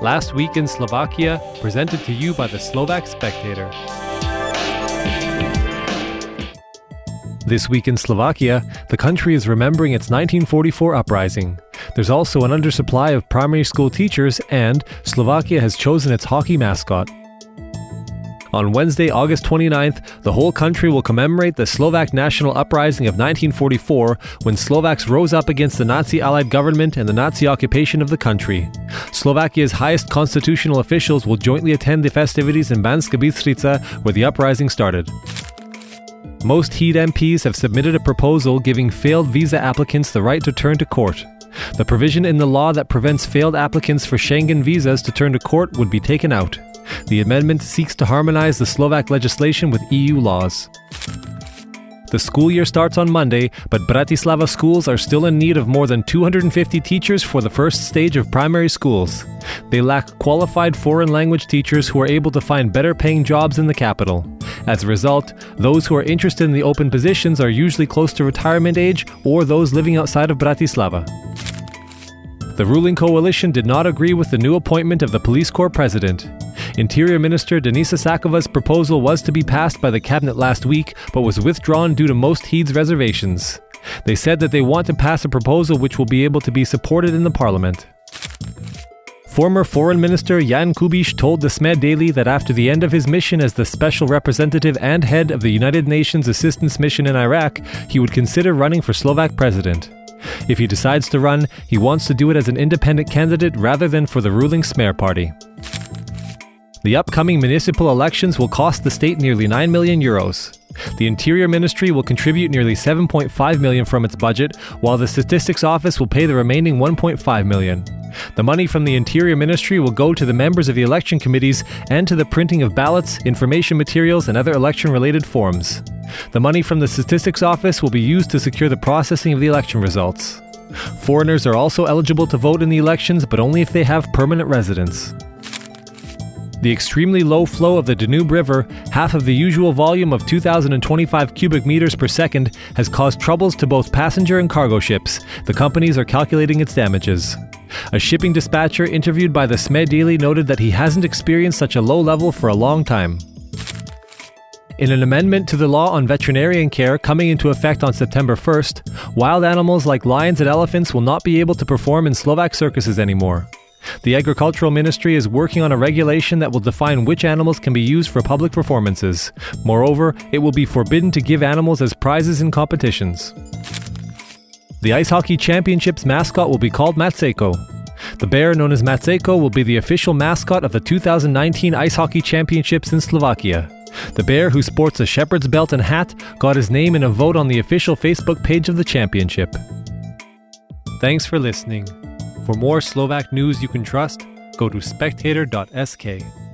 Last Week in Slovakia, presented to you by the Slovak Spectator. This week in Slovakia, the country is remembering its 1944 uprising. There's also an undersupply of primary school teachers, and Slovakia has chosen its hockey mascot. On Wednesday, August 29th, the whole country will commemorate the Slovak national uprising of 1944 when Slovaks rose up against the Nazi Allied government and the Nazi occupation of the country. Slovakia's highest constitutional officials will jointly attend the festivities in Banska Bystrica, where the uprising started. Most-Híd MPs have submitted a proposal giving failed visa applicants the right to turn to court. The provision in the law that prevents failed applicants for Schengen visas to turn to court would be taken out. The amendment seeks to harmonize the Slovak legislation with EU laws. The school year starts on Monday, but Bratislava schools are still in need of more than 250 teachers for the first stage of primary schools. They lack qualified foreign language teachers who are able to find better paying jobs in the capital. As a result, those who are interested in the open positions are usually close to retirement age or those living outside of Bratislava. The ruling coalition did not agree with the new appointment of the police corps president. Interior Minister Denisa Sakova's proposal was to be passed by the cabinet last week, but was withdrawn due to Most-Híd's reservations. They said that they want to pass a proposal which will be able to be supported in the parliament. Former Foreign Minister Jan Kubiš told the SME Daily that after the end of his mission as the special representative and head of the United Nations Assistance Mission in Iraq, he would consider running for Slovak president. If he decides to run, he wants to do it as an independent candidate rather than for the ruling Smer party. The upcoming municipal elections will cost the state nearly 9 million euros. The Interior Ministry will contribute nearly 7.5 million from its budget, while the Statistics Office will pay the remaining 1.5 million. The money from the Interior Ministry will go to the members of the election committees and to the printing of ballots, information materials, and other election related forms. The money from the Statistics Office will be used to secure the processing of the election results. Foreigners are also eligible to vote in the elections, but only if they have permanent residence. The extremely low flow of the Danube River, half of the usual volume of 2,025 cubic meters per second, has caused troubles to both passenger and cargo ships. The companies are calculating its damages. A shipping dispatcher interviewed by the SME Daily noted that he hasn't experienced such a low level for a long time. In an amendment to the law on veterinarian care coming into effect on September 1st, wild animals like lions and elephants will not be able to perform in Slovak circuses anymore. The Agricultural Ministry is working on a regulation that will define which animals can be used for public performances. Moreover, it will be forbidden to give animals as prizes in competitions. The Ice Hockey Championships mascot will be called Macejko. The bear, known as Macejko, will be the official mascot of the 2019 Ice Hockey Championships in Slovakia. The bear, who sports a shepherd's belt and hat, got his name in a vote on the official Facebook page of the championship. Thanks for listening. For more Slovak news you can trust, go to spectator.sk.